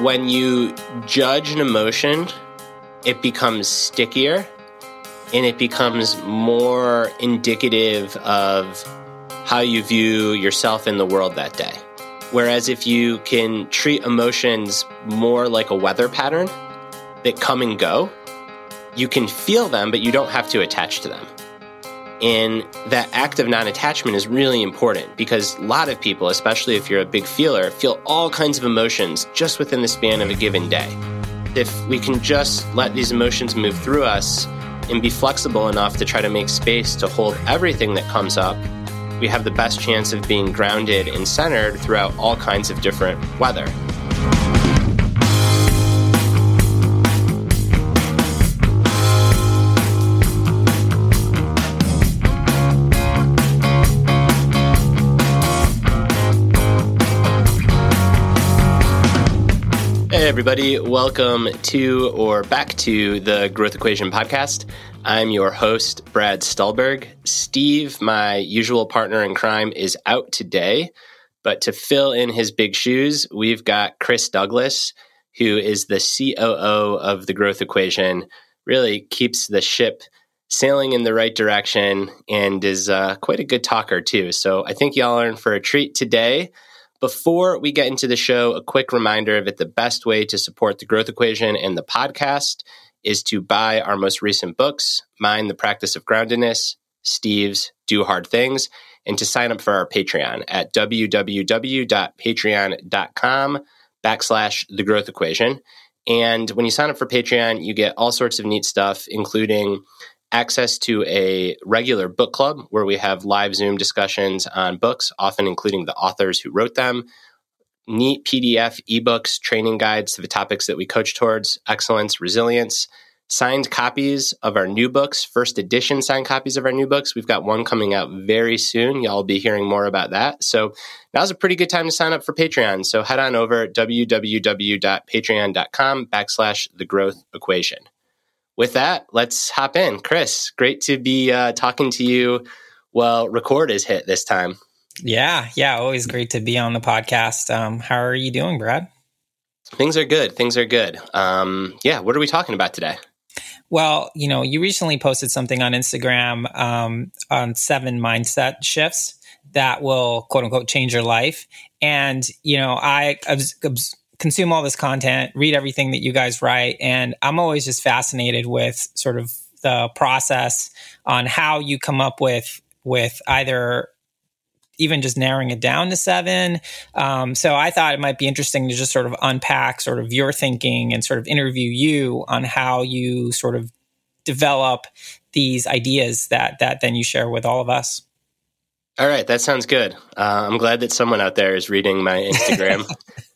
when you judge an emotion, it becomes stickier and it becomes more indicative of how you view yourself in the world that day. Whereas if you can treat emotions more like a weather pattern that come and go, you can feel them, but you don't have to attach to them. And that act of non attachment is really important because a lot of people, especially if you're a big feeler, feel all kinds of emotions just within the span of a given day. If we can just let these emotions move through us and be flexible enough to try to make space to hold everything that comes up, we have the best chance of being grounded and centered throughout all kinds of different weather. Everybody. Welcome to or back to the Growth Equation podcast. I'm your host, Brad Stulberg. Steve, my usual partner in crime, is out today, but to fill in his big shoes, we've got Chris Douglas, who is the COO of the Growth Equation, really keeps the ship sailing in the right direction and is uh, quite a good talker, too. So I think y'all are in for a treat today. Before we get into the show, a quick reminder that the best way to support the growth equation and the podcast is to buy our most recent books, Mine, The Practice of Groundedness, Steve's Do Hard Things, and to sign up for our Patreon at www.patreon.com backslash the growth equation. And when you sign up for Patreon, you get all sorts of neat stuff, including access to a regular book club where we have live Zoom discussions on books, often including the authors who wrote them, neat PDF ebooks, training guides to the topics that we coach towards excellence, resilience, signed copies of our new books, first edition signed copies of our new books. We've got one coming out very soon. Y'all will be hearing more about that. So now's a pretty good time to sign up for Patreon. So head on over www.patreon.com backslash the growth equation with that, let's hop in. Chris, great to be uh, talking to you. Well, record is hit this time. Yeah, yeah, always great to be on the podcast. Um, how are you doing, Brad? Things are good. Things are good. Um, yeah, what are we talking about today? Well, you know, you recently posted something on Instagram um, on seven mindset shifts that will quote unquote change your life. And, you know, I, I was, consume all this content, read everything that you guys write, and I'm always just fascinated with sort of the process on how you come up with with either even just narrowing it down to seven. Um, so I thought it might be interesting to just sort of unpack sort of your thinking and sort of interview you on how you sort of develop these ideas that that then you share with all of us. All right, that sounds good. Uh, I'm glad that someone out there is reading my Instagram.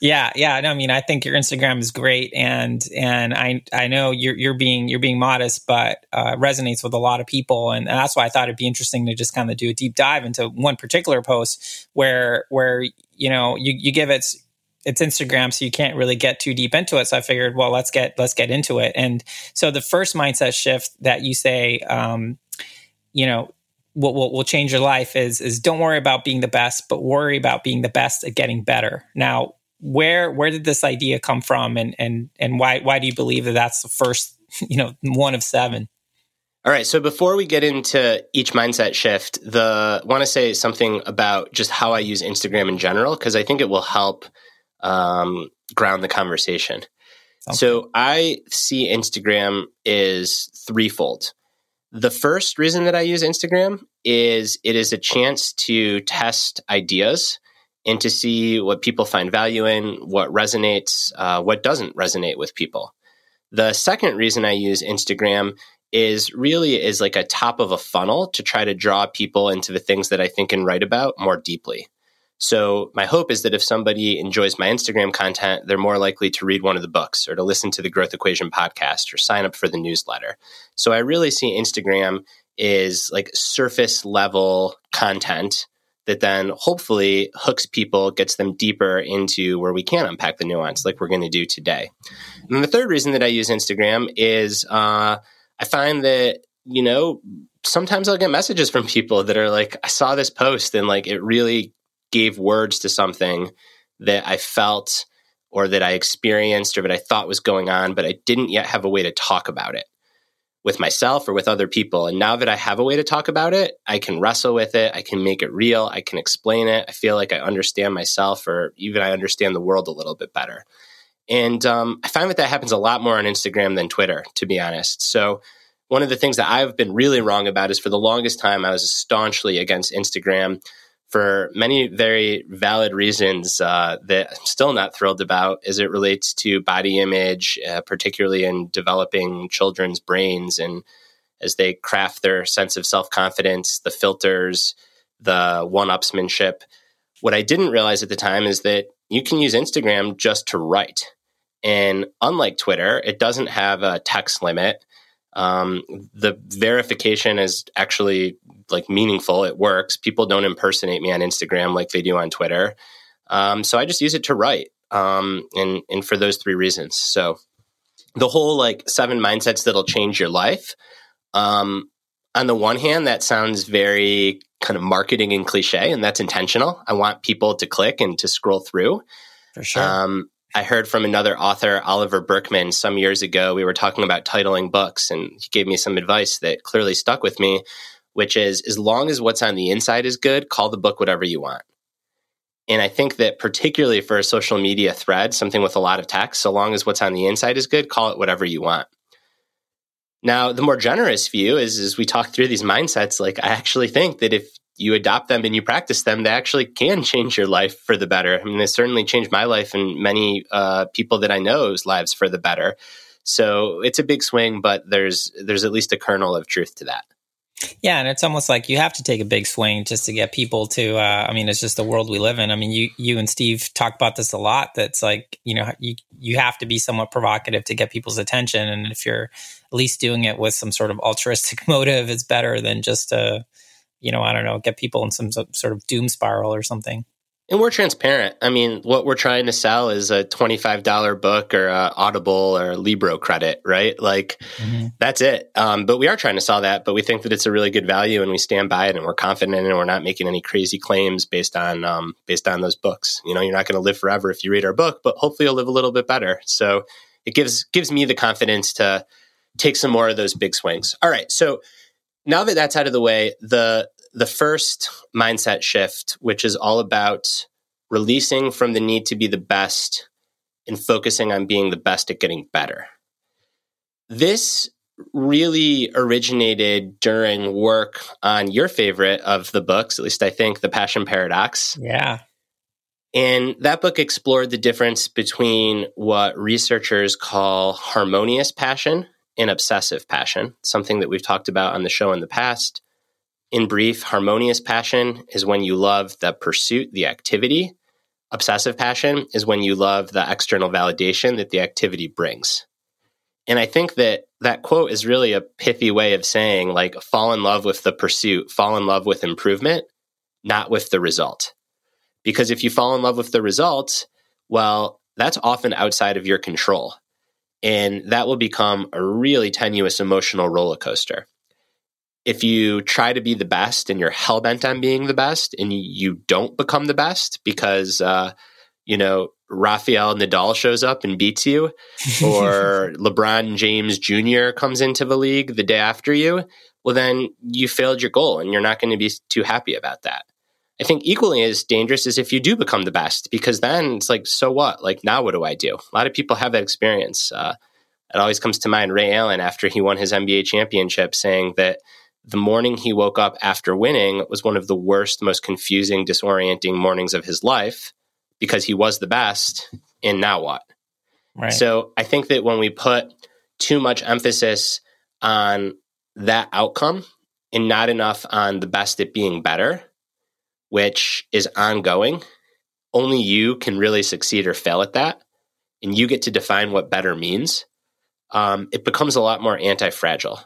yeah, yeah. No, I mean, I think your Instagram is great, and and I I know you're you're being you're being modest, but uh, resonates with a lot of people, and, and that's why I thought it'd be interesting to just kind of do a deep dive into one particular post where where you know you you give it it's Instagram, so you can't really get too deep into it. So I figured, well, let's get let's get into it. And so the first mindset shift that you say, um, you know, what will, will change your life is is don't worry about being the best, but worry about being the best at getting better. Now, where where did this idea come from, and and and why why do you believe that that's the first you know one of seven? All right. So before we get into each mindset shift, the want to say something about just how I use Instagram in general because I think it will help um, ground the conversation. Okay. So I see Instagram is threefold. The first reason that I use Instagram is it is a chance to test ideas and to see what people find value in, what resonates, uh, what doesn't resonate with people. The second reason I use Instagram is really is like a top of a funnel to try to draw people into the things that I think and write about more deeply. So my hope is that if somebody enjoys my Instagram content, they're more likely to read one of the books or to listen to the Growth Equation podcast or sign up for the newsletter. So I really see Instagram is like surface level content that then hopefully hooks people, gets them deeper into where we can unpack the nuance like we're going to do today. And the third reason that I use Instagram is uh, I find that, you know, sometimes I'll get messages from people that are like, I saw this post and like it really gave words to something that I felt or that I experienced or that I thought was going on, but I didn't yet have a way to talk about it with myself or with other people. And now that I have a way to talk about it, I can wrestle with it. I can make it real. I can explain it. I feel like I understand myself or even I understand the world a little bit better. And um, I find that that happens a lot more on Instagram than Twitter, to be honest. So, one of the things that I've been really wrong about is for the longest time, I was staunchly against Instagram for many very valid reasons uh, that I'm still not thrilled about as it relates to body image, uh, particularly in developing children's brains and as they craft their sense of self confidence, the filters, the one upsmanship. What I didn't realize at the time is that you can use Instagram just to write. And unlike Twitter, it doesn't have a text limit. Um, the verification is actually like meaningful. It works. People don't impersonate me on Instagram like they do on Twitter. Um, so I just use it to write. Um, and and for those three reasons. So the whole like seven mindsets that'll change your life. Um, on the one hand, that sounds very kind of marketing and cliche, and that's intentional. I want people to click and to scroll through. For sure. Um, I heard from another author, Oliver Burkeman, some years ago. We were talking about titling books, and he gave me some advice that clearly stuck with me, which is as long as what's on the inside is good, call the book whatever you want. And I think that particularly for a social media thread, something with a lot of text, so long as what's on the inside is good, call it whatever you want. Now, the more generous view is as we talk through these mindsets, like I actually think that if you adopt them and you practice them, they actually can change your life for the better. I mean, they certainly changed my life and many uh, people that I know's lives for the better. So it's a big swing, but there's there's at least a kernel of truth to that. Yeah, and it's almost like you have to take a big swing just to get people to. Uh, I mean, it's just the world we live in. I mean, you you and Steve talk about this a lot. That's like you know you you have to be somewhat provocative to get people's attention, and if you're at least doing it with some sort of altruistic motive, it's better than just a you know, I don't know, get people in some sort of doom spiral or something. And we're transparent. I mean, what we're trying to sell is a $25 book or a Audible or Libro credit, right? Like mm-hmm. that's it. Um, but we are trying to sell that, but we think that it's a really good value and we stand by it and we're confident and we're not making any crazy claims based on, um, based on those books. You know, you're not going to live forever if you read our book, but hopefully you'll live a little bit better. So it gives, gives me the confidence to take some more of those big swings. All right. So now that that's out of the way, the the first mindset shift, which is all about releasing from the need to be the best and focusing on being the best at getting better. This really originated during work on your favorite of the books, at least I think, The Passion Paradox. Yeah. And that book explored the difference between what researchers call harmonious passion and obsessive passion, something that we've talked about on the show in the past. In brief, harmonious passion is when you love the pursuit, the activity. Obsessive passion is when you love the external validation that the activity brings. And I think that that quote is really a pithy way of saying, like, fall in love with the pursuit, fall in love with improvement, not with the result. Because if you fall in love with the result, well, that's often outside of your control. And that will become a really tenuous emotional roller coaster if you try to be the best and you're hell bent on being the best and you don't become the best because, uh, you know, Rafael Nadal shows up and beats you, or LeBron James Jr. comes into the league the day after you, well, then you failed your goal and you're not going to be too happy about that. I think equally as dangerous is if you do become the best, because then it's like, so what? Like, now what do I do? A lot of people have that experience. Uh, it always comes to mind Ray Allen after he won his NBA championship saying that the morning he woke up after winning was one of the worst, most confusing, disorienting mornings of his life because he was the best. And now what? Right. So I think that when we put too much emphasis on that outcome and not enough on the best at being better, which is ongoing, only you can really succeed or fail at that. And you get to define what better means. Um, it becomes a lot more anti fragile.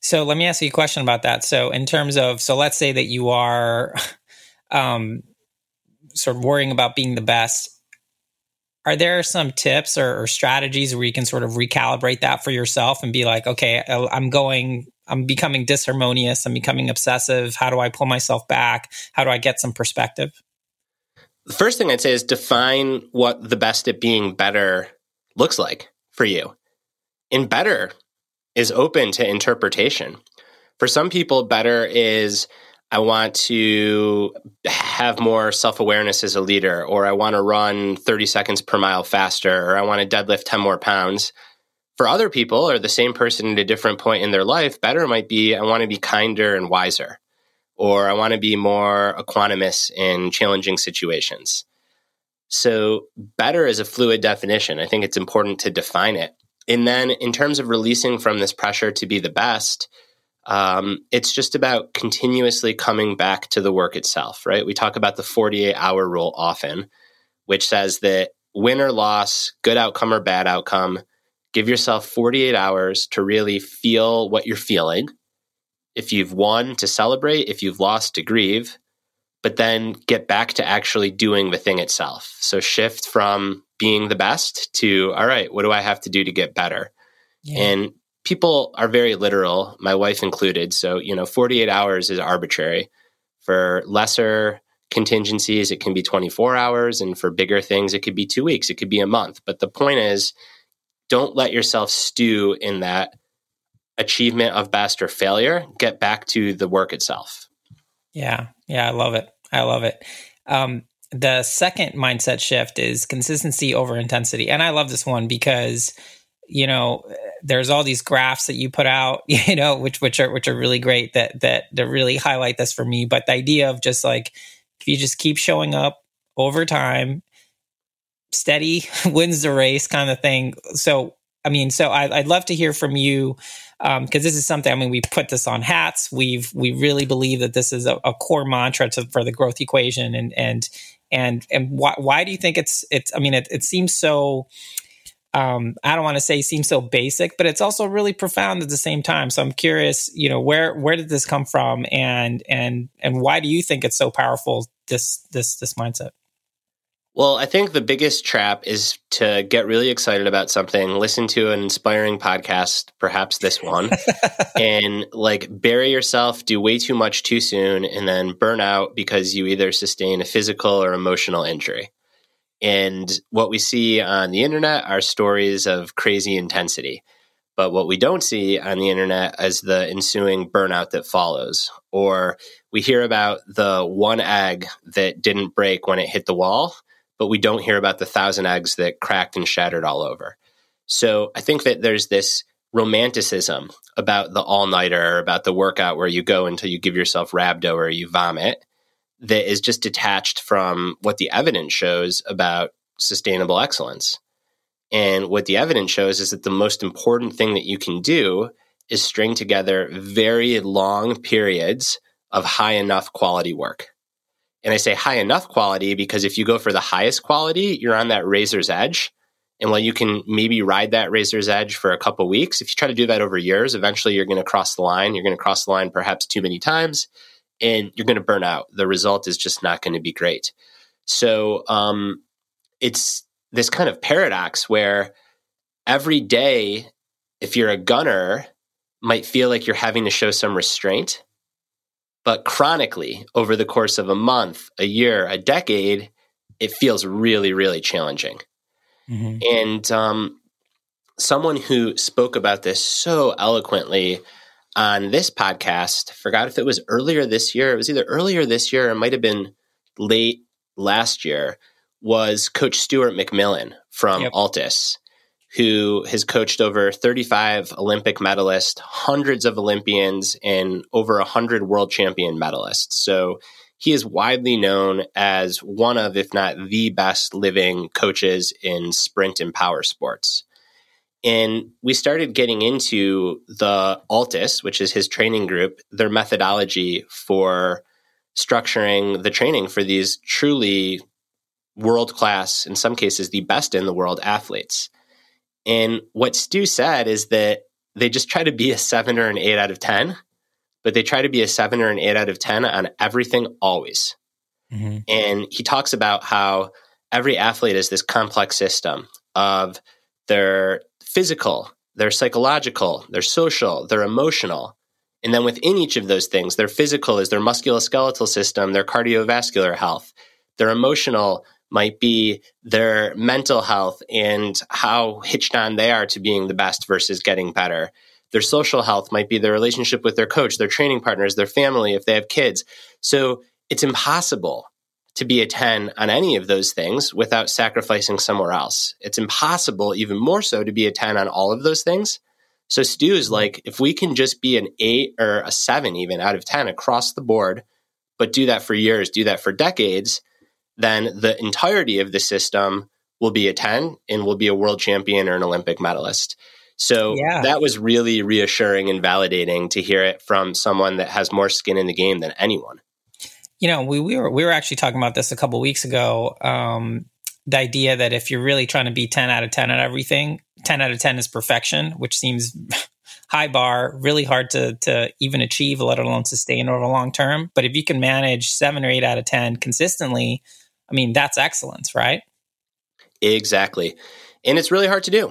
So let me ask you a question about that. So in terms of, so let's say that you are um, sort of worrying about being the best. Are there some tips or, or, strategies where you can sort of recalibrate that for yourself and be like, okay, I'm going, I'm becoming disharmonious, I'm becoming obsessive. How do I pull myself back? How do I get some perspective? the first thing I'd say is define what the best at being better looks like for you. And better is open to interpretation. For some people, better is I want to have more self awareness as a leader, or I want to run 30 seconds per mile faster, or I want to deadlift 10 more pounds. For other people, or the same person at a different point in their life, better might be I want to be kinder and wiser, or I want to be more equanimous in challenging situations. So, better is a fluid definition. I think it's important to define it. And then, in terms of releasing from this pressure to be the best, um, it's just about continuously coming back to the work itself, right? We talk about the 48 hour rule often, which says that win or loss, good outcome or bad outcome, give yourself 48 hours to really feel what you're feeling. If you've won, to celebrate. If you've lost, to grieve. But then get back to actually doing the thing itself. So shift from being the best to, all right, what do I have to do to get better? Yeah. And people are very literal, my wife included. So, you know, 48 hours is arbitrary. For lesser contingencies, it can be 24 hours. And for bigger things, it could be two weeks, it could be a month. But the point is, don't let yourself stew in that achievement of best or failure. Get back to the work itself. Yeah. Yeah. I love it. I love it. Um, the second mindset shift is consistency over intensity. And I love this one because you know there's all these graphs that you put out you know which which are which are really great that that that really highlight this for me but the idea of just like if you just keep showing up over time steady wins the race kind of thing so i mean so I, would love to hear from you because um, this is something i mean we put this on hats we've we really believe that this is a, a core mantra to, for the growth equation and and and and why, why do you think it's it's i mean it, it seems so um, I don't want to say seems so basic, but it's also really profound at the same time. So I'm curious, you know, where where did this come from, and and and why do you think it's so powerful? This this this mindset. Well, I think the biggest trap is to get really excited about something, listen to an inspiring podcast, perhaps this one, and like bury yourself, do way too much too soon, and then burn out because you either sustain a physical or emotional injury. And what we see on the internet are stories of crazy intensity. But what we don't see on the internet is the ensuing burnout that follows. Or we hear about the one egg that didn't break when it hit the wall, but we don't hear about the thousand eggs that cracked and shattered all over. So I think that there's this romanticism about the all nighter, about the workout where you go until you give yourself rhabdo or you vomit that is just detached from what the evidence shows about sustainable excellence. And what the evidence shows is that the most important thing that you can do is string together very long periods of high enough quality work. And I say high enough quality because if you go for the highest quality, you're on that razor's edge. And while you can maybe ride that razor's edge for a couple weeks, if you try to do that over years, eventually you're going to cross the line. You're going to cross the line perhaps too many times and you're going to burn out. The result is just not going to be great. So um, it's this kind of paradox where every day, if you're a gunner, might feel like you're having to show some restraint. But chronically, over the course of a month, a year, a decade, it feels really, really challenging. Mm-hmm. And um, someone who spoke about this so eloquently on this podcast, forgot if it was earlier this year, it was either earlier this year or it might have been late last year, was Coach Stuart McMillan from yep. ALTIS, who has coached over 35 Olympic medalists, hundreds of Olympians, and over 100 world champion medalists. So he is widely known as one of, if not the best living coaches in sprint and power sports. And we started getting into the ALTIS, which is his training group, their methodology for structuring the training for these truly world class, in some cases, the best in the world athletes. And what Stu said is that they just try to be a seven or an eight out of 10, but they try to be a seven or an eight out of 10 on everything always. Mm-hmm. And he talks about how every athlete is this complex system of their physical, they're psychological, they're social, they're emotional. And then within each of those things, their physical is their musculoskeletal system, their cardiovascular health, Their emotional might be their mental health and how hitched on they are to being the best versus getting better. Their social health might be their relationship with their coach, their training partners, their family, if they have kids. So it's impossible to be a 10 on any of those things without sacrificing somewhere else. It's impossible, even more so, to be a 10 on all of those things. So Stu is mm-hmm. like, if we can just be an eight or a seven, even out of 10 across the board, but do that for years, do that for decades, then the entirety of the system will be a 10 and will be a world champion or an Olympic medalist. So yeah. that was really reassuring and validating to hear it from someone that has more skin in the game than anyone. You know, we, we were we were actually talking about this a couple weeks ago. Um, the idea that if you're really trying to be 10 out of 10 at everything, 10 out of 10 is perfection, which seems high bar, really hard to to even achieve, let alone sustain over a long term. But if you can manage seven or eight out of 10 consistently, I mean, that's excellence, right? Exactly. And it's really hard to do.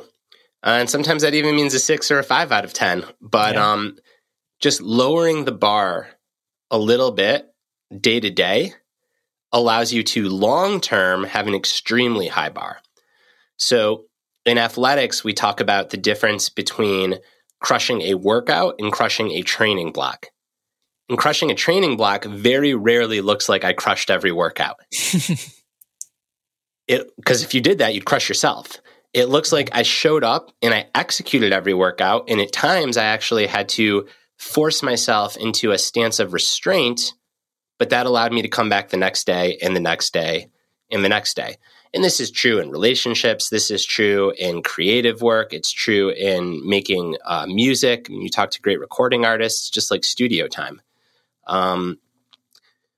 Uh, and sometimes that even means a six or a five out of 10. But yeah. um, just lowering the bar a little bit day to day allows you to long term have an extremely high bar. So in athletics, we talk about the difference between crushing a workout and crushing a training block. And crushing a training block very rarely looks like I crushed every workout. it because if you did that, you'd crush yourself. It looks like I showed up and I executed every workout, and at times I actually had to force myself into a stance of restraint, but that allowed me to come back the next day and the next day and the next day. And this is true in relationships. This is true in creative work. It's true in making uh, music. you talk to great recording artists, just like studio time. Um,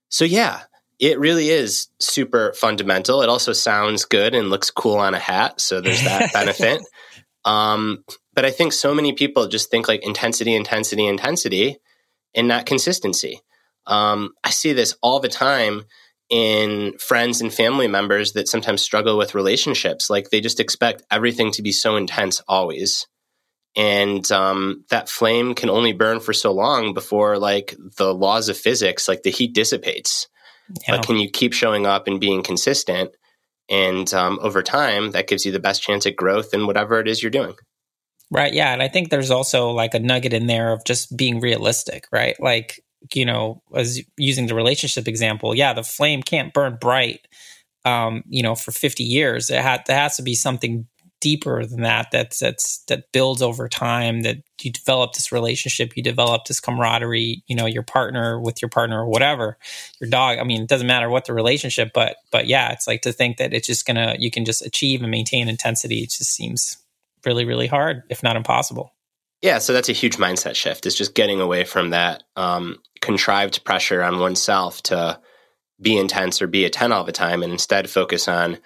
so yeah, it really is super fundamental. It also sounds good and looks cool on a hat, so there's that benefit. Um, but I think so many people just think like intensity, intensity, intensity, and not consistency. Um, I see this all the time in friends and family members that sometimes struggle with relationships. Like they just expect everything to be so intense always and um, that flame can only burn for so long before like the laws of physics like the heat dissipates. Yeah. but can you keep showing up and being consistent? And um, over time that gives you the best chance at growth in whatever it is you're doing. Right yeah and i think there's also like a nugget in there of just being realistic right? Like you know as using the relationship example yeah the flame can't burn bright um, you know for 50 years. It had there has to be something deeper than that that's that's that builds over time that you develop this relationship you develop this camaraderie you know your partner with your partner or whatever your dog i mean it doesn't matter what the relationship but but yeah it's like to think that it's just gonna you can just achieve and maintain intensity it just seems really really hard if not impossible. Yeah so that's a huge mindset shift is just getting away from that um, contrived pressure on oneself to be intense or be a 10 all the time and instead focus on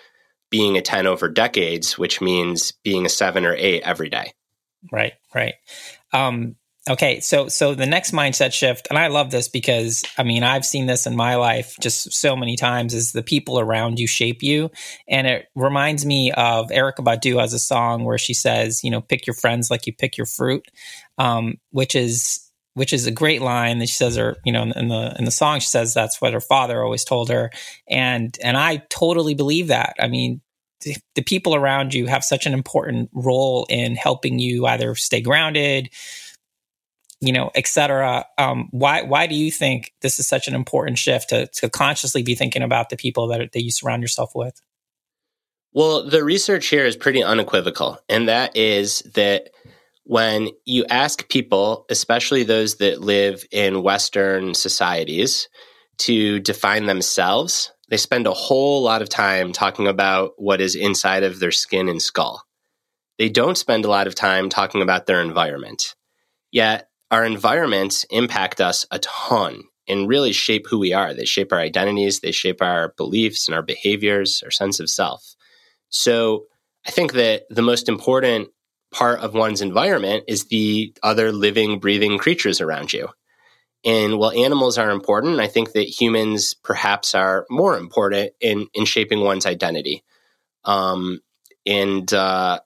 being a 10 over decades, which means being a seven or eight every day. Right, right. Um, okay, so so the next mindset shift, and I love this because I mean I've seen this in my life just so many times. Is the people around you shape you, and it reminds me of Erykah Badu has a song where she says, you know, pick your friends like you pick your fruit, um, which is which is a great line that she says her you know in the in the song she says that's what her father always told her. And and i totally believe that. I mean the, people around you have such an important role in helping you either stay grounded you know etc um, why why do you think this is such an important shift to, to consciously be thinking about the people that, that you surround yourself with? Well the research here is pretty unequivocal and that is that when you ask people, especially those that live in Western societies, to define themselves, they spend a whole lot of time talking about what is inside of their skin and skull. They don't spend a lot of time talking about their environment. Yet, our environments impact us a ton and really shape who we are. They shape our identities, they shape our beliefs and our behaviors, our sense of self. So, I think that the most important part of one's environment is the other living, breathing creatures around you. And while animals are important, I think that humans perhaps are more important in, in shaping one's identity. Um, and, uh,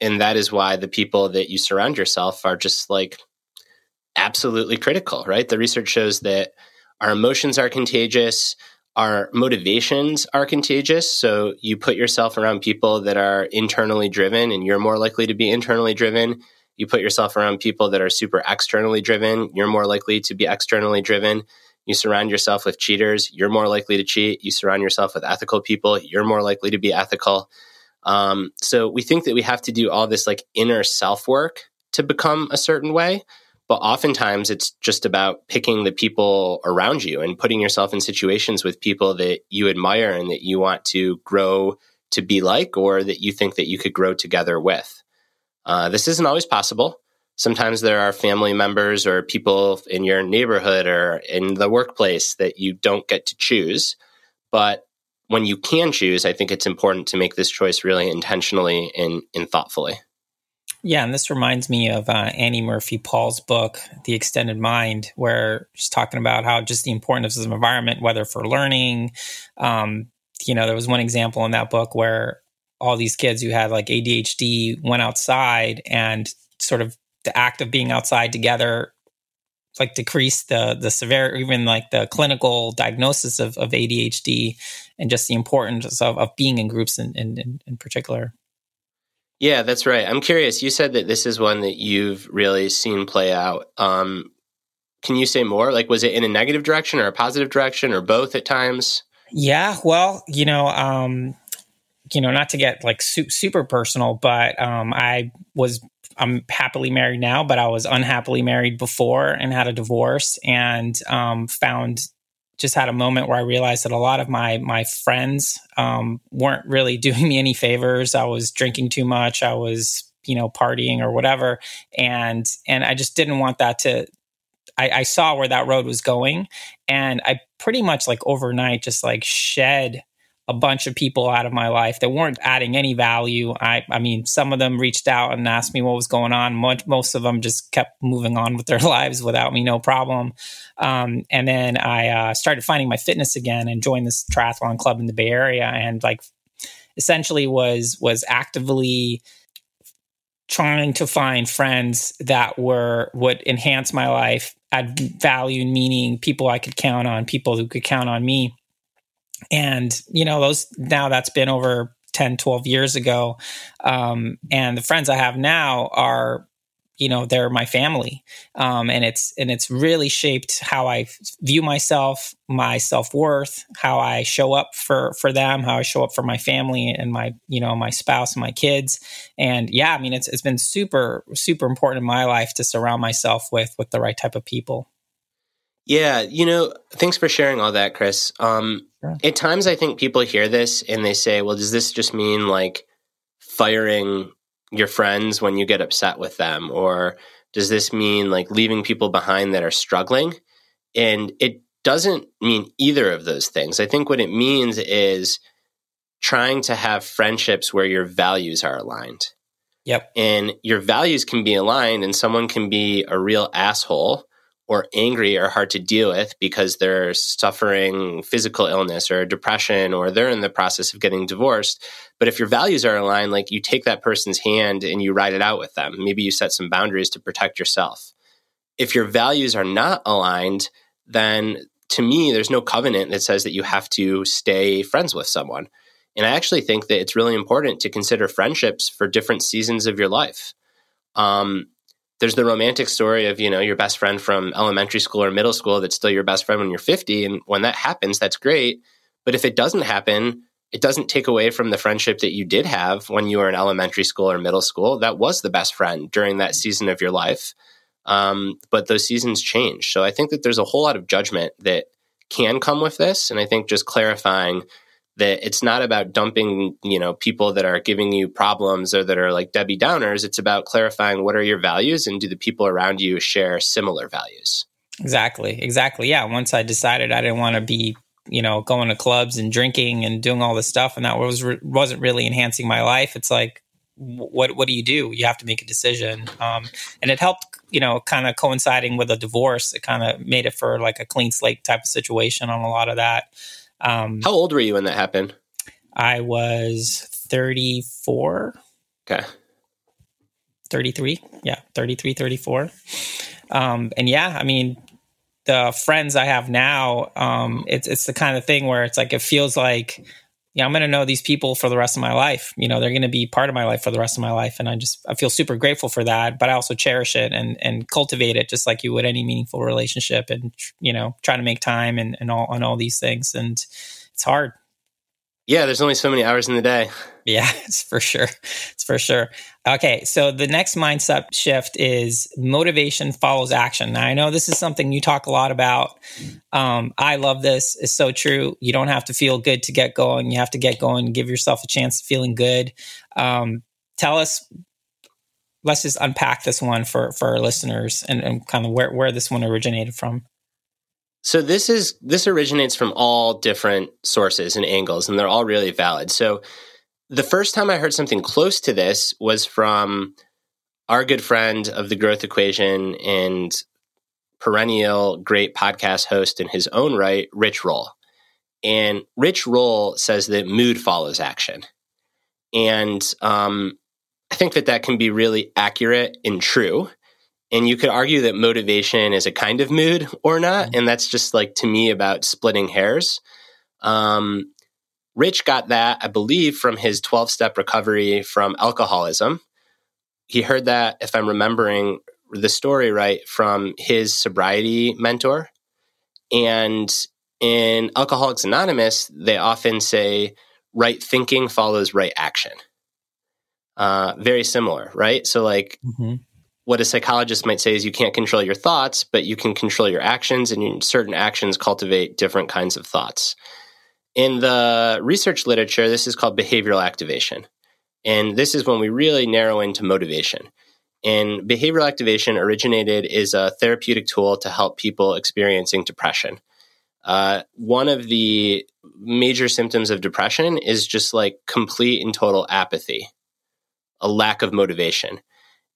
and that is why the people that you surround yourself are just like absolutely critical, right? The research shows that our emotions are contagious. Our motivations are contagious. So you put yourself around people that are internally driven and you're more likely to be internally driven. You put yourself around people that are super externally driven, you're more likely to be externally driven. You surround yourself with cheaters, you're more likely to cheat. You surround yourself with ethical people, you're more likely to be ethical. Um, so we think that we have to do all this like inner self work to become a certain way. But oftentimes it's just about picking the people around you and putting yourself in situations with people that you admire and that you want to grow to be like or that you think that you could grow together with. Uh, this isn't always possible. Sometimes there are family members or people in your neighborhood or in the workplace that you don't get to choose. But when you can choose, I think it's important to make this choice really intentionally and, and thoughtfully. Yeah, and this reminds me of uh, Annie Murphy Paul's book, The Extended Mind, where she's talking about how just the importance of the environment, whether for learning. Um, you know, there was one example in that book where all these kids who had like ADHD went outside and sort of the act of being outside together like decreased the the severe even like the clinical diagnosis of, of ADHD and just the importance of, of being in groups in, in, in particular. Yeah, that's right. I'm curious. You said that this is one that you've really seen play out. Um, can you say more? Like, was it in a negative direction or a positive direction or both at times? Yeah, well, you know, um, you know, not to get like su- super personal, but um, I was I'm happily married now, but I was unhappily married before and had a divorce and um, found just had a moment where I realized that a lot of my my friends um, weren't really doing me any favors. I was drinking too much. I was you know partying or whatever, and and I just didn't want that to. I, I saw where that road was going, and I pretty much like overnight just like shed a bunch of people out of my life that weren't adding any value. I, I mean, some of them reached out and asked me what was going on. Most, most of them just kept moving on with their lives without me, no problem. Um, and then I uh, started finding my fitness again and joined this triathlon club in the Bay Area, and like essentially was was actively trying to find friends that were would enhance my life, add value meaning, people I could count on, people who could count on me and you know those now that's been over 10 12 years ago. Um, and the friends i have now are you know they're my family. Um, and it's and it's really shaped how i view myself my self-worth how i show up for for them how i show up for my family and my you know my spouse and my kids. And yeah i mean it's, it's been super super important in my life to surround myself with with the right type of people yeah, you know, thanks for sharing all that, Chris. Um, sure. At times, I think people hear this and they say, well, does this just mean like firing your friends when you get upset with them? Or does this mean like leaving people behind that are struggling? And it doesn't mean either of those things. I think what it means is trying to have friendships where your values are aligned. Yep. And your values can be aligned, and someone can be a real asshole or angry are hard to deal with because they're suffering physical illness or depression or they're in the process of getting divorced. But if your values are aligned, like you take that person's hand and you ride it out with them, maybe you set some boundaries to protect yourself. If your values are not aligned, then to me, there's no covenant that says that you have to stay friends with someone. And I actually think that it's really important to consider friendships for different seasons of your life. Um, there's the romantic story of you know your best friend from elementary school or middle school that's still your best friend when you're 50 and when that happens that's great. But if it doesn't happen it doesn't take away from the friendship that you did have when you were in elementary school or middle school. That was the best friend during that season of your life. Um, but those seasons change. So i think that there's a whole lot of judgment that can come with this. And i think just clarifying that it's not about dumping, you know, people that are giving you problems or that are like Debbie Downers. It's about clarifying what are your values and do the people around you share similar values. Exactly. Exactly. Yeah. Once I decided I didn't want to be, you know, going to clubs and drinking and doing all this stuff, and that was re- wasn't really enhancing my life. It's like, what what do you do? You have to make a decision. Um, and it helped, you know, kind of coinciding with a divorce. It kind of made it for like a clean slate type of situation on a lot of that. Um, How old were you when that happened? I was 34. Okay. 33. Yeah, 33, 34. Um, and yeah, I mean, the friends I have now, um, it's it's the kind of thing where it's like it feels like yeah, I'm going to know these people for the rest of my life. You know, they're going to be part of my life for the rest of my life, and I just I feel super grateful for that. But I also cherish it and and cultivate it just like you would any meaningful relationship, and you know, try to make time and and all on all these things. And it's hard. Yeah, there's only so many hours in the day. Yeah, it's for sure. It's for sure. Okay, so the next mindset shift is motivation follows action. Now, I know this is something you talk a lot about. Um, I love this. It's so true. You don't have to feel good to get going. You have to get going. Give yourself a chance of feeling good. Um, tell us. Let's just unpack this one for for our listeners and, and kind of where where this one originated from. So this is this originates from all different sources and angles, and they're all really valid. So the first time I heard something close to this was from our good friend of the growth equation and perennial great podcast host in his own right, Rich Roll. And Rich Roll says that mood follows action. And um, I think that that can be really accurate and true. And you could argue that motivation is a kind of mood or not. Mm-hmm. And that's just like to me about splitting hairs. Um, Rich got that, I believe, from his 12 step recovery from alcoholism. He heard that, if I'm remembering the story right, from his sobriety mentor. And in Alcoholics Anonymous, they often say right thinking follows right action. Uh, very similar, right? So, like, mm-hmm. What a psychologist might say is you can't control your thoughts, but you can control your actions, and certain actions cultivate different kinds of thoughts. In the research literature, this is called behavioral activation. And this is when we really narrow into motivation. And behavioral activation originated is a therapeutic tool to help people experiencing depression. Uh, one of the major symptoms of depression is just like complete and total apathy, a lack of motivation.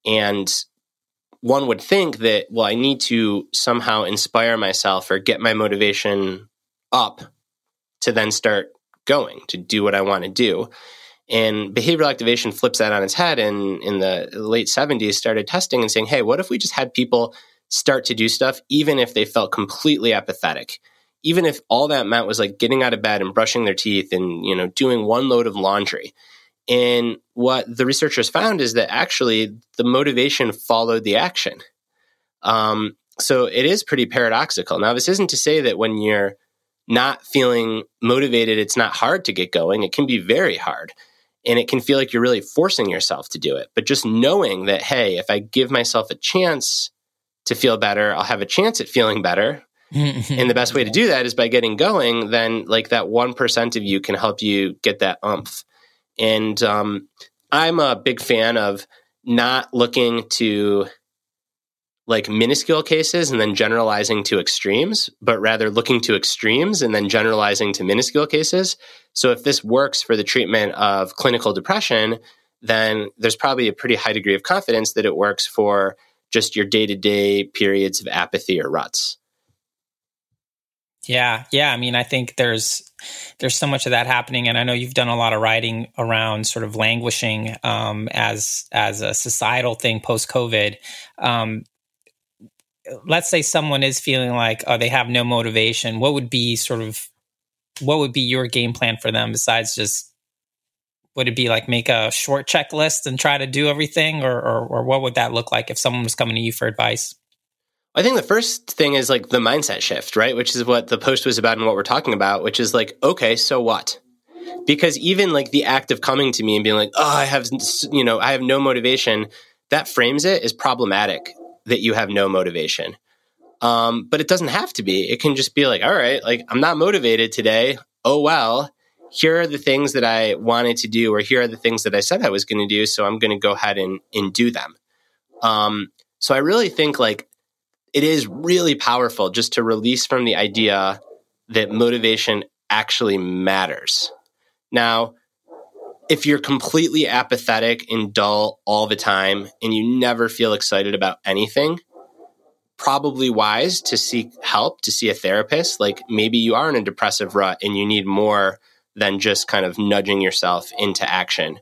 And one would think that, well, I need to somehow inspire myself or get my motivation up to then start going to do what I want to do. And behavioral activation flips that on its head and in the late 70s started testing and saying, hey, what if we just had people start to do stuff even if they felt completely apathetic? Even if all that meant was like getting out of bed and brushing their teeth and, you know, doing one load of laundry. And what the researchers found is that actually the motivation followed the action. Um, so it is pretty paradoxical. Now, this isn't to say that when you're not feeling motivated, it's not hard to get going. It can be very hard. And it can feel like you're really forcing yourself to do it. But just knowing that, hey, if I give myself a chance to feel better, I'll have a chance at feeling better. and the best way to do that is by getting going. Then, like that 1% of you can help you get that umph. And um, I'm a big fan of not looking to like minuscule cases and then generalizing to extremes, but rather looking to extremes and then generalizing to minuscule cases. So if this works for the treatment of clinical depression, then there's probably a pretty high degree of confidence that it works for just your day to day periods of apathy or ruts. Yeah, yeah. I mean, I think there's there's so much of that happening, and I know you've done a lot of writing around sort of languishing um, as as a societal thing post COVID. Um, let's say someone is feeling like oh they have no motivation what would be sort of what would be your game plan for them besides just would it be like make a short checklist and try to do everything or, or, or what would that look like if someone was coming to you for advice I think the first thing is like the mindset shift, right? Which is what the post was about and what we're talking about, which is like, okay, so what? Because even like the act of coming to me and being like, oh, I have, you know, I have no motivation, that frames it as problematic that you have no motivation. Um, but it doesn't have to be. It can just be like, all right, like I'm not motivated today. Oh, well, here are the things that I wanted to do, or here are the things that I said I was going to do. So I'm going to go ahead and, and do them. Um, so I really think like it is really powerful just to release from the idea that motivation actually matters. Now, if you're completely apathetic and dull all the time and you never feel excited about anything, probably wise to seek help, to see a therapist. Like maybe you are in a depressive rut and you need more than just kind of nudging yourself into action.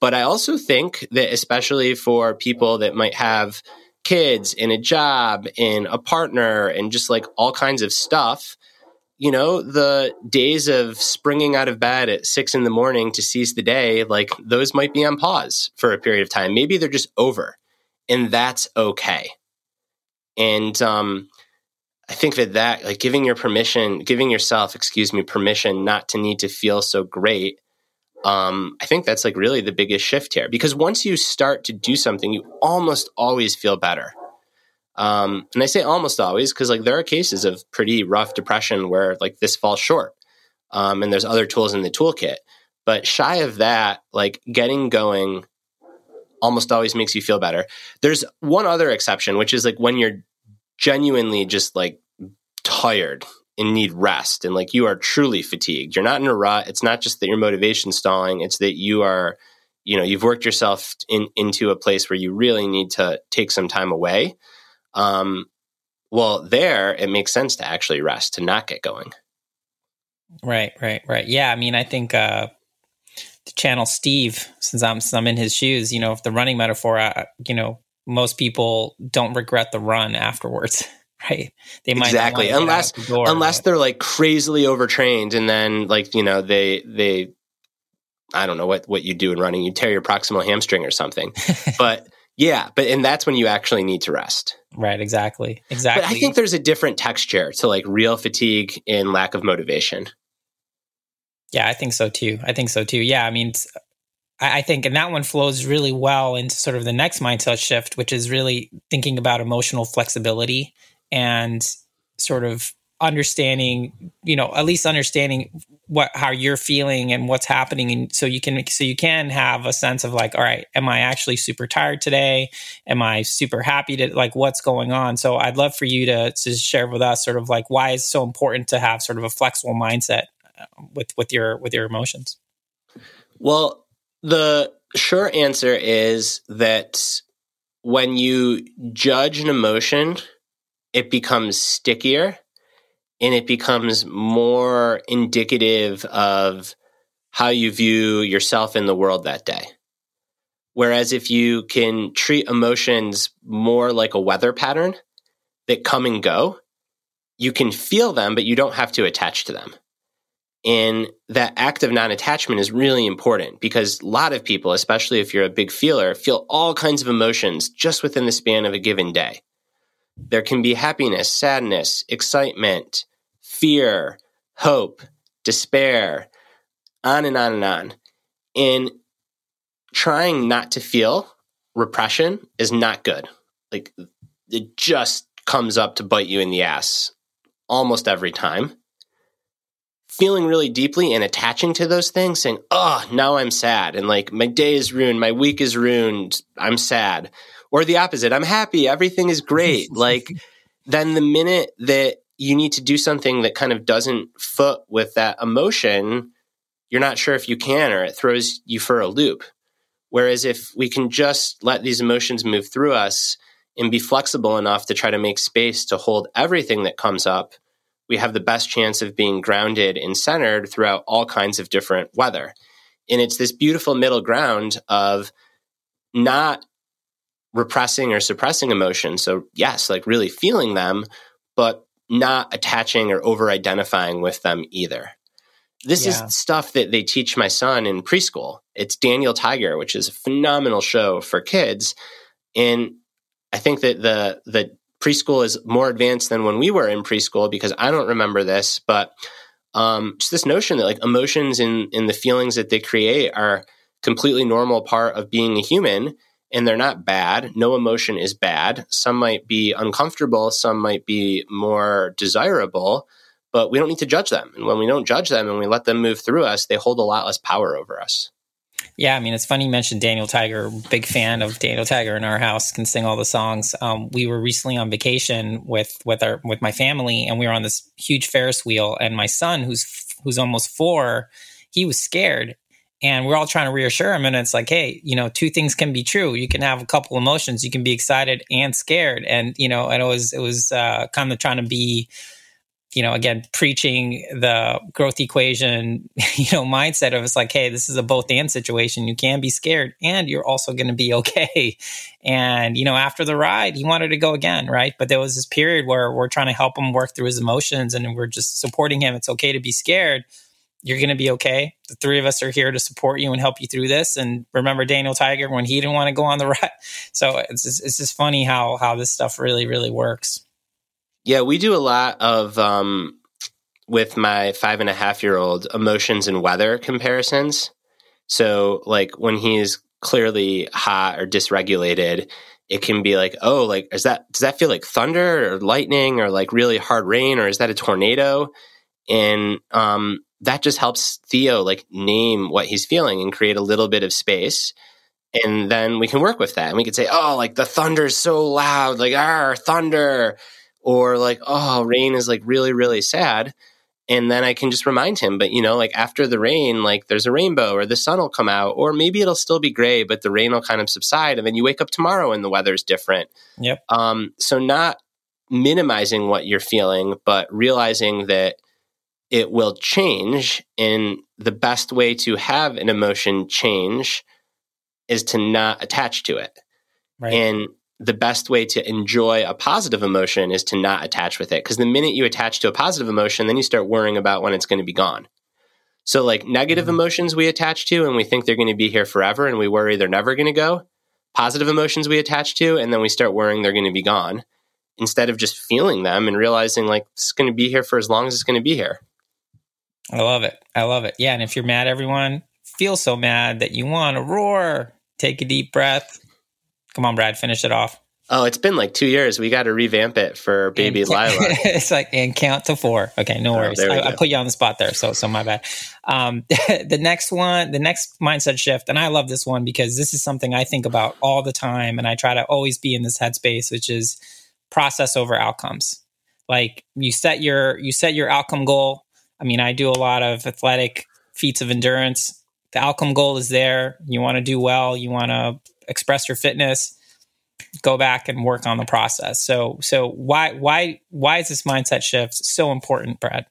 But I also think that, especially for people that might have kids, in a job, in a partner, and just like all kinds of stuff, you know, the days of springing out of bed at six in the morning to seize the day, like those might be on pause for a period of time. Maybe they're just over, and that's okay. And um, I think that that, like giving your permission, giving yourself, excuse me, permission not to need to feel so great. Um, I think that's like really the biggest shift here because once you start to do something, you almost always feel better. Um, and I say almost always because like there are cases of pretty rough depression where like this falls short. Um, and there's other tools in the toolkit. But shy of that, like getting going almost always makes you feel better. There's one other exception, which is like when you're genuinely just like tired and need rest and like you are truly fatigued. You're not in a rut. It's not just that your motivation's stalling, it's that you are, you know, you've worked yourself in, into a place where you really need to take some time away. Um, well, there it makes sense to actually rest, to not get going. Right, right, right. Yeah, I mean, I think uh, to channel Steve, since I'm since I'm in his shoes, you know, if the running metaphor, uh, you know, most people don't regret the run afterwards. Right. They might exactly unless the door, unless they're like crazily overtrained and then like, you know, they they I don't know what what you do in running. You tear your proximal hamstring or something. but yeah, but and that's when you actually need to rest. Right, exactly. Exactly. But I think there's a different texture to like real fatigue and lack of motivation. Yeah, I think so too. I think so too. Yeah, I mean, I think, and that one flows really well into sort of the next mindset shift, which is really thinking about emotional flexibility and sort of understanding you know at least understanding what how you're feeling and what's happening. And so you can so you can have a sense of like all right am i actually super tired today? Am i super happy to like what's going on? So i'd love for you to to share with us sort of like why it's so important to have sort of a flexible mindset uh, with with your with your emotions. Well the sure answer is that when you judge an emotion it becomes stickier and it becomes more indicative of how you view yourself in the world that day. Whereas if you can treat emotions more like a weather pattern that come and go, you can feel them, but you don't have to attach to them. And that act of non attachment is really important because a lot of people, especially if you're a big feeler, feel all kinds of emotions just within the span of a given day. There can be happiness, sadness, excitement, fear, hope, despair, on and on and on. In trying not to feel repression is not good. Like it just comes up to bite you in the ass almost every time. Feeling really deeply and attaching to those things, saying, Oh, now I'm sad. And like my day is ruined, my week is ruined, I'm sad. Or the opposite, I'm happy, everything is great. like then the minute that you need to do something that kind of doesn't foot with that emotion, you're not sure if you can, or it throws you for a loop. Whereas if we can just let these emotions move through us and be flexible enough to try to make space to hold everything that comes up, we have the best chance of being grounded and centered throughout all kinds of different weather. And it's this beautiful middle ground of not repressing or suppressing emotions. So, yes, like really feeling them, but not attaching or over identifying with them either. This yeah. is stuff that they teach my son in preschool. It's Daniel Tiger, which is a phenomenal show for kids. And I think that the the preschool is more advanced than when we were in preschool because I don't remember this, but um, just this notion that like emotions and, and the feelings that they create are completely normal part of being a human and they're not bad. No emotion is bad. Some might be uncomfortable, some might be more desirable, but we don't need to judge them. And when we don't judge them and we let them move through us, they hold a lot less power over us. Yeah, I mean, it's funny you mentioned Daniel Tiger. Big fan of Daniel Tiger in our house. Can sing all the songs. Um, we were recently on vacation with with our with my family, and we were on this huge Ferris wheel. And my son, who's who's almost four, he was scared, and we're all trying to reassure him and it's like hey you know two things can be true you can have a couple emotions you can be excited and scared and you know and it was it was uh, kind of trying to be you know, again, preaching the growth equation, you know, mindset of it's like, hey, this is a both and situation. You can be scared and you're also going to be okay. And, you know, after the ride, he wanted to go again, right? But there was this period where we're trying to help him work through his emotions and we're just supporting him. It's okay to be scared. You're going to be okay. The three of us are here to support you and help you through this. And remember Daniel Tiger when he didn't want to go on the ride. So it's just, it's just funny how how this stuff really really works. Yeah, we do a lot of um, with my five and a half year old emotions and weather comparisons. So, like when he's clearly hot or dysregulated, it can be like, oh, like is that does that feel like thunder or lightning or like really hard rain or is that a tornado? And um, that just helps Theo like name what he's feeling and create a little bit of space. And then we can work with that. And we can say, oh, like the thunder's so loud, like, ah, thunder. Or like oh rain is like really really sad. And then i can just remind him but you know like after the rain like there's a rainbow or the sun will come out or maybe it'll still be gray but the rain will kind of subside and then you wake up tomorrow and the weather's different. Yep. Um so not minimizing what you're feeling but realizing that it will change and the best way to have an emotion change is to not attach to it right. and the best way to enjoy a positive emotion is to not attach with it. Because the minute you attach to a positive emotion, then you start worrying about when it's going to be gone. So, like negative mm-hmm. emotions we attach to and we think they're going to be here forever and we worry they're never going to go. Positive emotions we attach to and then we start worrying they're going to be gone instead of just feeling them and realizing like it's going to be here for as long as it's going to be here. I love it. I love it. Yeah. And if you're mad, everyone, feel so mad that you want to roar, take a deep breath, Come on, Brad, finish it off. Oh, it's been like two years. We got to revamp it for baby and, Lila. it's like and count to four. Okay, no oh, worries. Oh, I, I, put you on the spot there, so so my bad. Um, the next one, the next mindset shift, and I love this one because this is something I think about all the time, and I try to always be in this headspace, which is process over outcomes. Like you set your you set your outcome goal. I mean, I do a lot of athletic feats of endurance. The outcome goal is there. You want to do well. You want to express your fitness go back and work on the process so so why why why is this mindset shift so important brad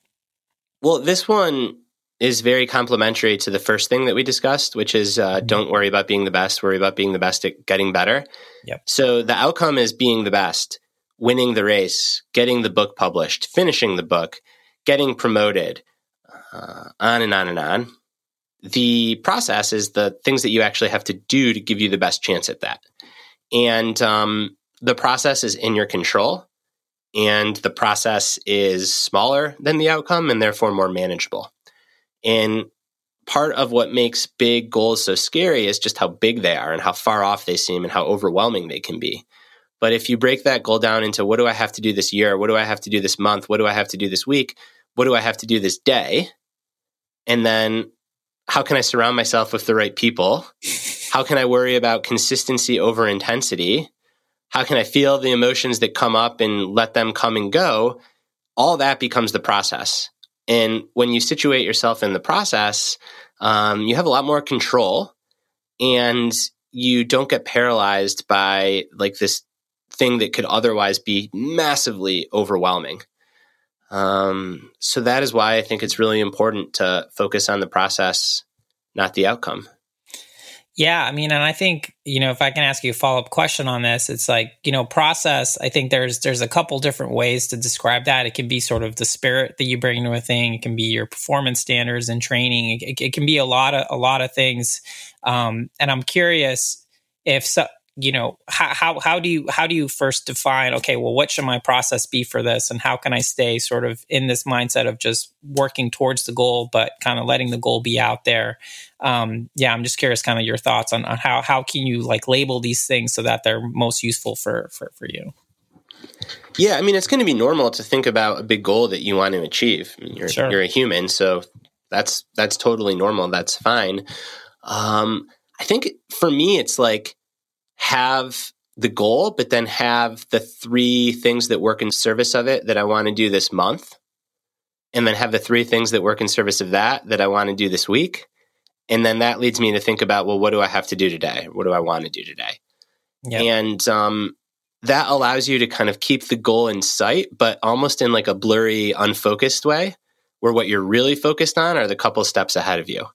well this one is very complementary to the first thing that we discussed which is uh, mm-hmm. don't worry about being the best worry about being the best at getting better yep. so the outcome is being the best winning the race getting the book published finishing the book getting promoted uh, on and on and on the process is the things that you actually have to do to give you the best chance at that. And um, the process is in your control, and the process is smaller than the outcome and therefore more manageable. And part of what makes big goals so scary is just how big they are and how far off they seem and how overwhelming they can be. But if you break that goal down into what do I have to do this year? What do I have to do this month? What do I have to do this week? What do I have to do this day? And then how can I surround myself with the right people? How can I worry about consistency over intensity? How can I feel the emotions that come up and let them come and go? All that becomes the process. And when you situate yourself in the process, um, you have a lot more control and you don't get paralyzed by like this thing that could otherwise be massively overwhelming. Um, so that is why I think it's really important to focus on the process, not the outcome. Yeah, I mean, and I think you know, if I can ask you a follow up question on this, it's like you know, process. I think there's there's a couple different ways to describe that. It can be sort of the spirit that you bring to a thing. It can be your performance standards and training. It, it, it can be a lot of a lot of things. Um, and I'm curious if so, you know how, how how do you how do you first define okay well what should my process be for this? And how can i stay sort of in this mindset of just working towards the goal but kind of letting the goal be out there? Um, yeah i'm just curious kind of your thoughts on, on how how can you like label these things so that they're most useful for for, for you? Yeah i mean it's going to be normal to think about a big goal that you want to achieve. I mean, you're, sure. you're a human so that's that's totally normal that's fine. Um, i think for me it's like have the goal, but then have the three things that work in service of it that I want to do this month. And then have the three things that work in service of that that I want to do this week. And then that leads me to think about, well, what do I have to do today? What do I want to do today? Yep. And um, that allows you to kind of keep the goal in sight, but almost in like a blurry, unfocused way, where what you're really focused on are the couple steps ahead of you.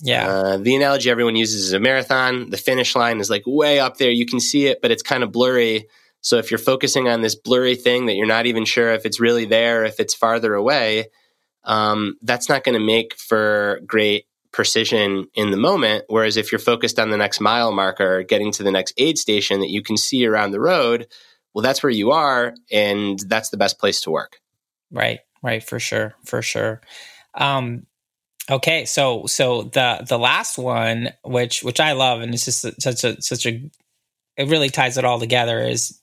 Yeah. Uh, the analogy everyone uses is a marathon. The finish line is like way up there. You can see it, but it's kind of blurry. So if you're focusing on this blurry thing that you're not even sure if it's really there, if it's farther away, um, that's not going to make for great precision in the moment. Whereas if you're focused on the next mile marker, getting to the next aid station that you can see around the road, well, that's where you are, and that's the best place to work. Right, right, for sure, for sure. Um, okay, so so the the last one, which which I love, and it's just such a such a, it really ties it all together. Is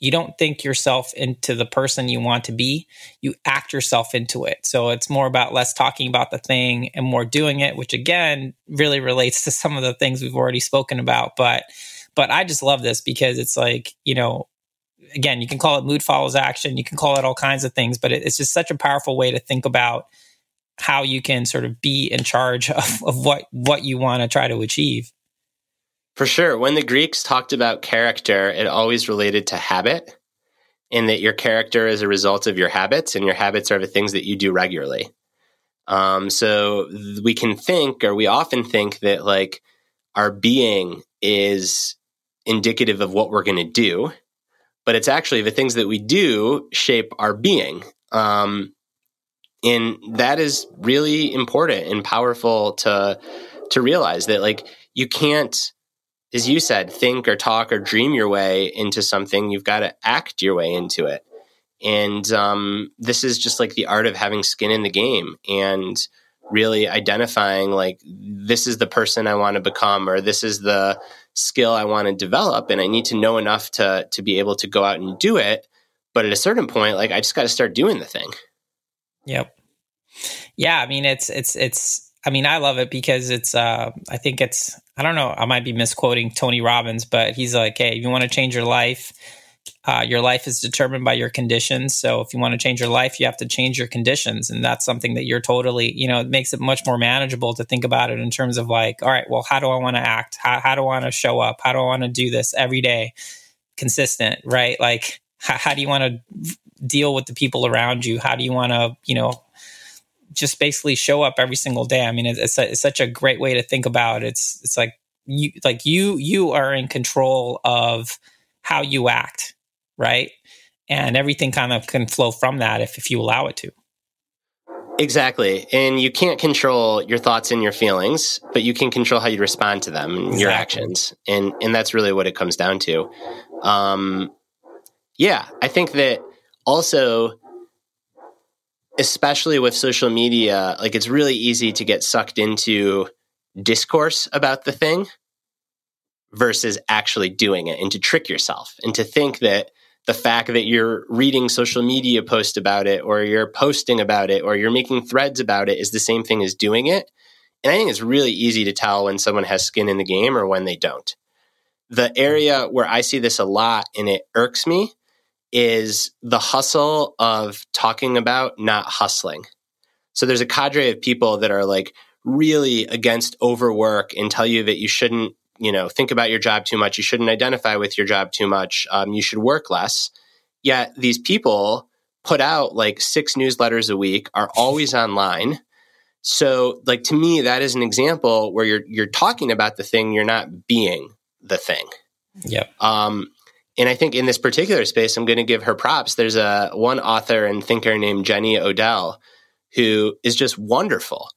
you don't think yourself into the person you want to be you act yourself into it so it's more about less talking about the thing and more doing it which again really relates to some of the things we've already spoken about but but i just love this because it's like you know again you can call it mood follows action you can call it all kinds of things but it's just such a powerful way to think about how you can sort of be in charge of, of what what you want to try to achieve for sure. When the Greeks talked about character, it always related to habit, in that your character is a result of your habits, and your habits are the things that you do regularly. Um, so we can think, or we often think, that like our being is indicative of what we're going to do, but it's actually the things that we do shape our being. Um, and that is really important and powerful to to realize that like you can't as you said, think or talk or dream your way into something. You've got to act your way into it. And um, this is just like the art of having skin in the game and really identifying like this is the person I want to become or this is the skill I want to develop and I need to know enough to to be able to go out and do it. But at a certain point, like I just got to start doing the thing. Yep. Yeah, I mean it's it's it's I mean, I love it because it's, uh, I think it's, I don't know, I might be misquoting Tony Robbins, but he's like, hey, if you want to change your life, uh, your life is determined by your conditions. So if you want to change your life, you have to change your conditions. And that's something that you're totally, you know, it makes it much more manageable to think about it in terms of like, all right, well, how do I want to act? How, how do I want to show up? How do I want to do this every day? Consistent, right? Like, how, how do you want to deal with the people around you? How do you want to, you know, just basically show up every single day. I mean, it's, it's, a, it's such a great way to think about it. It's it's like you like you you are in control of how you act, right? And everything kind of can flow from that if if you allow it to. Exactly. And you can't control your thoughts and your feelings, but you can control how you respond to them and exactly. your actions. And and that's really what it comes down to. Um yeah, I think that also especially with social media, like it's really easy to get sucked into discourse about the thing versus actually doing it and to trick yourself and to think that the fact that you're reading social media posts about it or you're posting about it or you're making threads about it is the same thing as doing it. And I think it's really easy to tell when someone has skin in the game or when they don't. The area where I see this a lot and it irks me is the hustle of talking about not hustling. So there's a cadre of people that are like really against overwork and tell you that you shouldn't, you know, think about your job too much. You shouldn't identify with your job too much. Um, you should work less. Yet these people put out like six newsletters a week, are always online. So, like to me, that is an example where you're you're talking about the thing, you're not being the thing. Yep. Um, and I think in this particular space, I'm going to give her props. There's a one author and thinker named Jenny Odell who is just wonderful.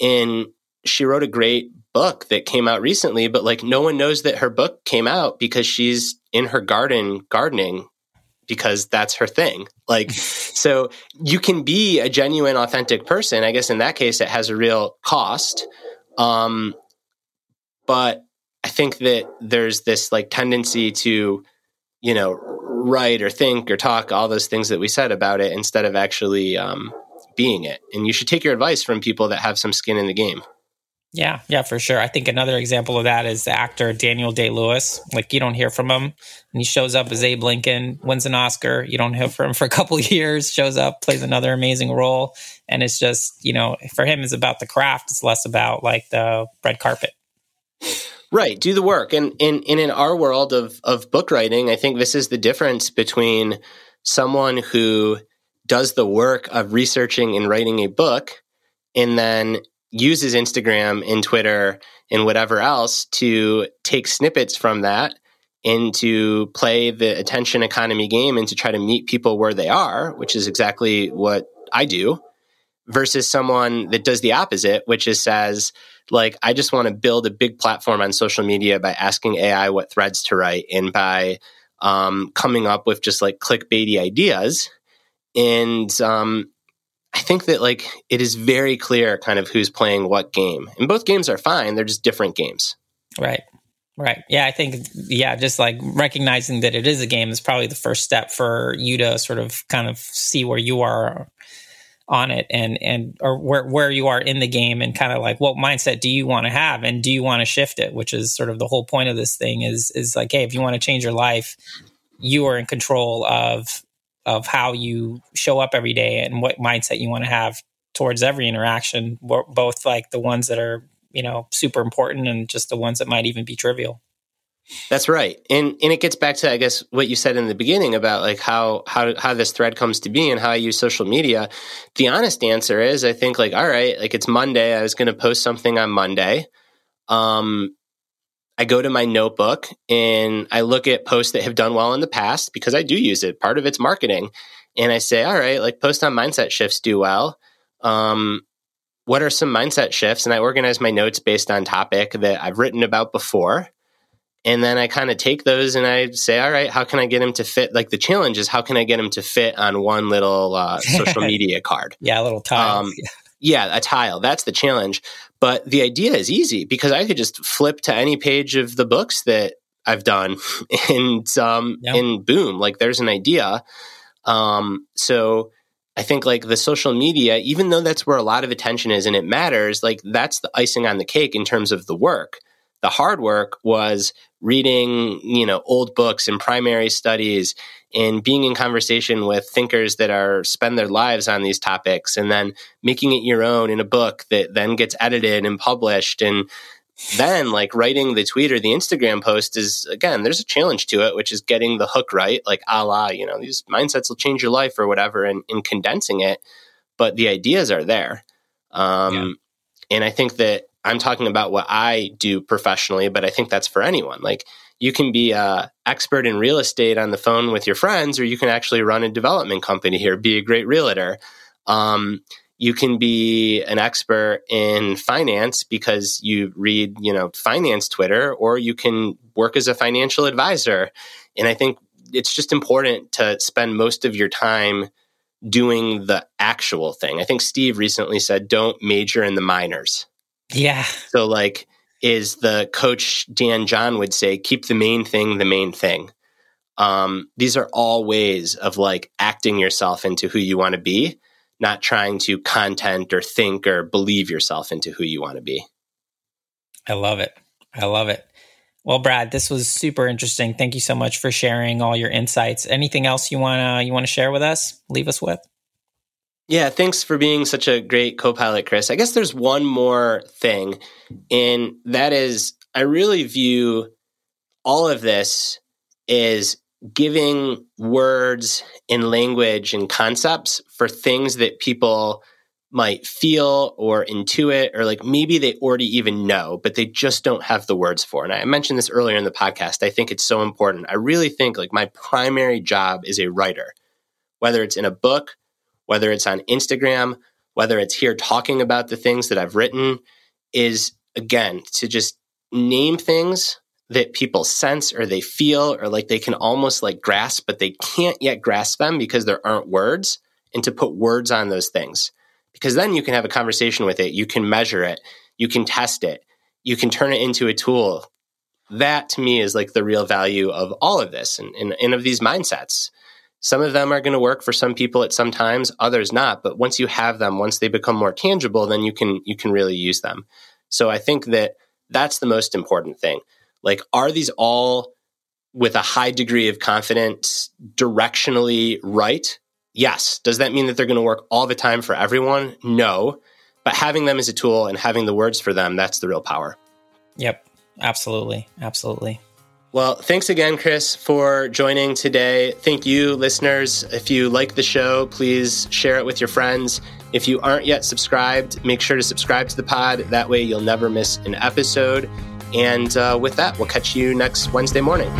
And she wrote a great book that came out recently, but like no one knows that her book came out because she's in her garden gardening because that's her thing. Like, so you can be a genuine, authentic person. I guess in that case, it has a real cost. Um, but I think that there's this like tendency to you know, write or think or talk all those things that we said about it instead of actually um, being it. And you should take your advice from people that have some skin in the game. Yeah, yeah, for sure. I think another example of that is the actor Daniel Day Lewis. Like you don't hear from him, and he shows up as Abe Lincoln, wins an Oscar. You don't hear from him for a couple years. Shows up, plays another amazing role, and it's just you know for him it's about the craft. It's less about like the red carpet. Right, do the work. And in, in our world of of book writing, I think this is the difference between someone who does the work of researching and writing a book and then uses Instagram and Twitter and whatever else to take snippets from that and to play the attention economy game and to try to meet people where they are, which is exactly what I do, versus someone that does the opposite, which is says, like, I just want to build a big platform on social media by asking AI what threads to write and by um, coming up with just like clickbaity ideas. And um, I think that like it is very clear kind of who's playing what game. And both games are fine, they're just different games. Right. Right. Yeah, I think yeah, just like recognizing that it is a game is probably the first step for you to sort of kind of see where you are on it and and or where where you are in the game and kind of like what mindset do you want to have and do you want to shift it, which is sort of the whole point of this thing is is like hey, if you want to change your life, you are in control of of how you show up every day and what mindset you want to have towards every interaction, both like the ones that are you know super important and just the ones that might even be trivial that's right and and it gets back to i guess what you said in the beginning about like how how how this thread comes to be and how i use social media the honest answer is i think like all right like it's monday i was going to post something on monday um I go to my notebook and I look at posts that have done well in the past because I do use it. Part of it's marketing. And I say, all right, like post on mindset shifts do well. Um, what are some mindset shifts? And I organize my notes based on topic that I've written about before. And then I kind of take those and I say, all right, how can I get him to fit? Like the challenge is how can I get him to fit on one little uh, social media card? yeah, a little tile. Um, yeah, a tile. That's the challenge. But the idea is easy because I could just flip to any page of the books that I've done and um, yep. and boom, like there's an idea. Um, so I think like the social media, even though that's where a lot of attention is and it matters, like that's the icing on the cake in terms of the work. The hard work was reading, you know, old books and primary studies and being in conversation with thinkers that are spend their lives on these topics and then making it your own in a book that then gets edited and published and then like writing the tweet or the Instagram post is again, there's a challenge to it, which is getting the hook right, like a la, you know, these mindsets will change your life or whatever, and in condensing it. But the ideas are there. Um, yeah. And I think that I'm talking about what I do professionally, but I think that's for anyone. Like you can be a expert in real estate on the phone with your friends, or you can actually run a development company here, be a great realtor. Um, you can be an expert in finance because you read, you know, finance Twitter, or you can work as a financial advisor. And I think it's just important to spend most of your time doing the actual thing. I think Steve recently said, don't major in the minors. Yeah. So, like, is the coach Dan John would say, keep the main thing the main thing. Um, these are all ways of like acting yourself into who you want to be not trying to content or think or believe yourself into who you want to be. I love it. I love it. Well, Brad, this was super interesting. Thank you so much for sharing all your insights. Anything else you wanna you want to share with us? Leave us with. Yeah, thanks for being such a great co-pilot, Chris. I guess there's one more thing, and that is I really view all of this is giving words and language and concepts for things that people might feel or intuit or like maybe they already even know but they just don't have the words for. And i mentioned this earlier in the podcast. I think it's so important. I really think like my primary job is a writer whether it's in a book whether it's on instagram whether it's here talking about the things that i've written is again to just name things that people sense or they feel or like they can almost like grasp, but they can't yet grasp them because there aren't words, and to put words on those things. Because then you can have a conversation with it, you can measure it, you can test it, you can turn it into a tool. That to me is like the real value of all of this and, and, and of these mindsets. Some of them are going to work for some people at some times, others not. But once you have them, once they become more tangible, then you can you can really use them. So I think that that's the most important thing like, are these all with a high degree of confidence directionally right? Yes. Does that mean that they're going to work all the time for everyone? No. But having them as a tool and having the words for them, that's the real power. Yep. Absolutely. Absolutely. Well, thanks again, Chris, for joining today. Thank you, listeners. If you like the show, please share it with your friends. If you aren't yet subscribed, make sure to subscribe to the pod. That way, you'll never miss an episode. And uh, with that, we'll catch you next Wednesday morning.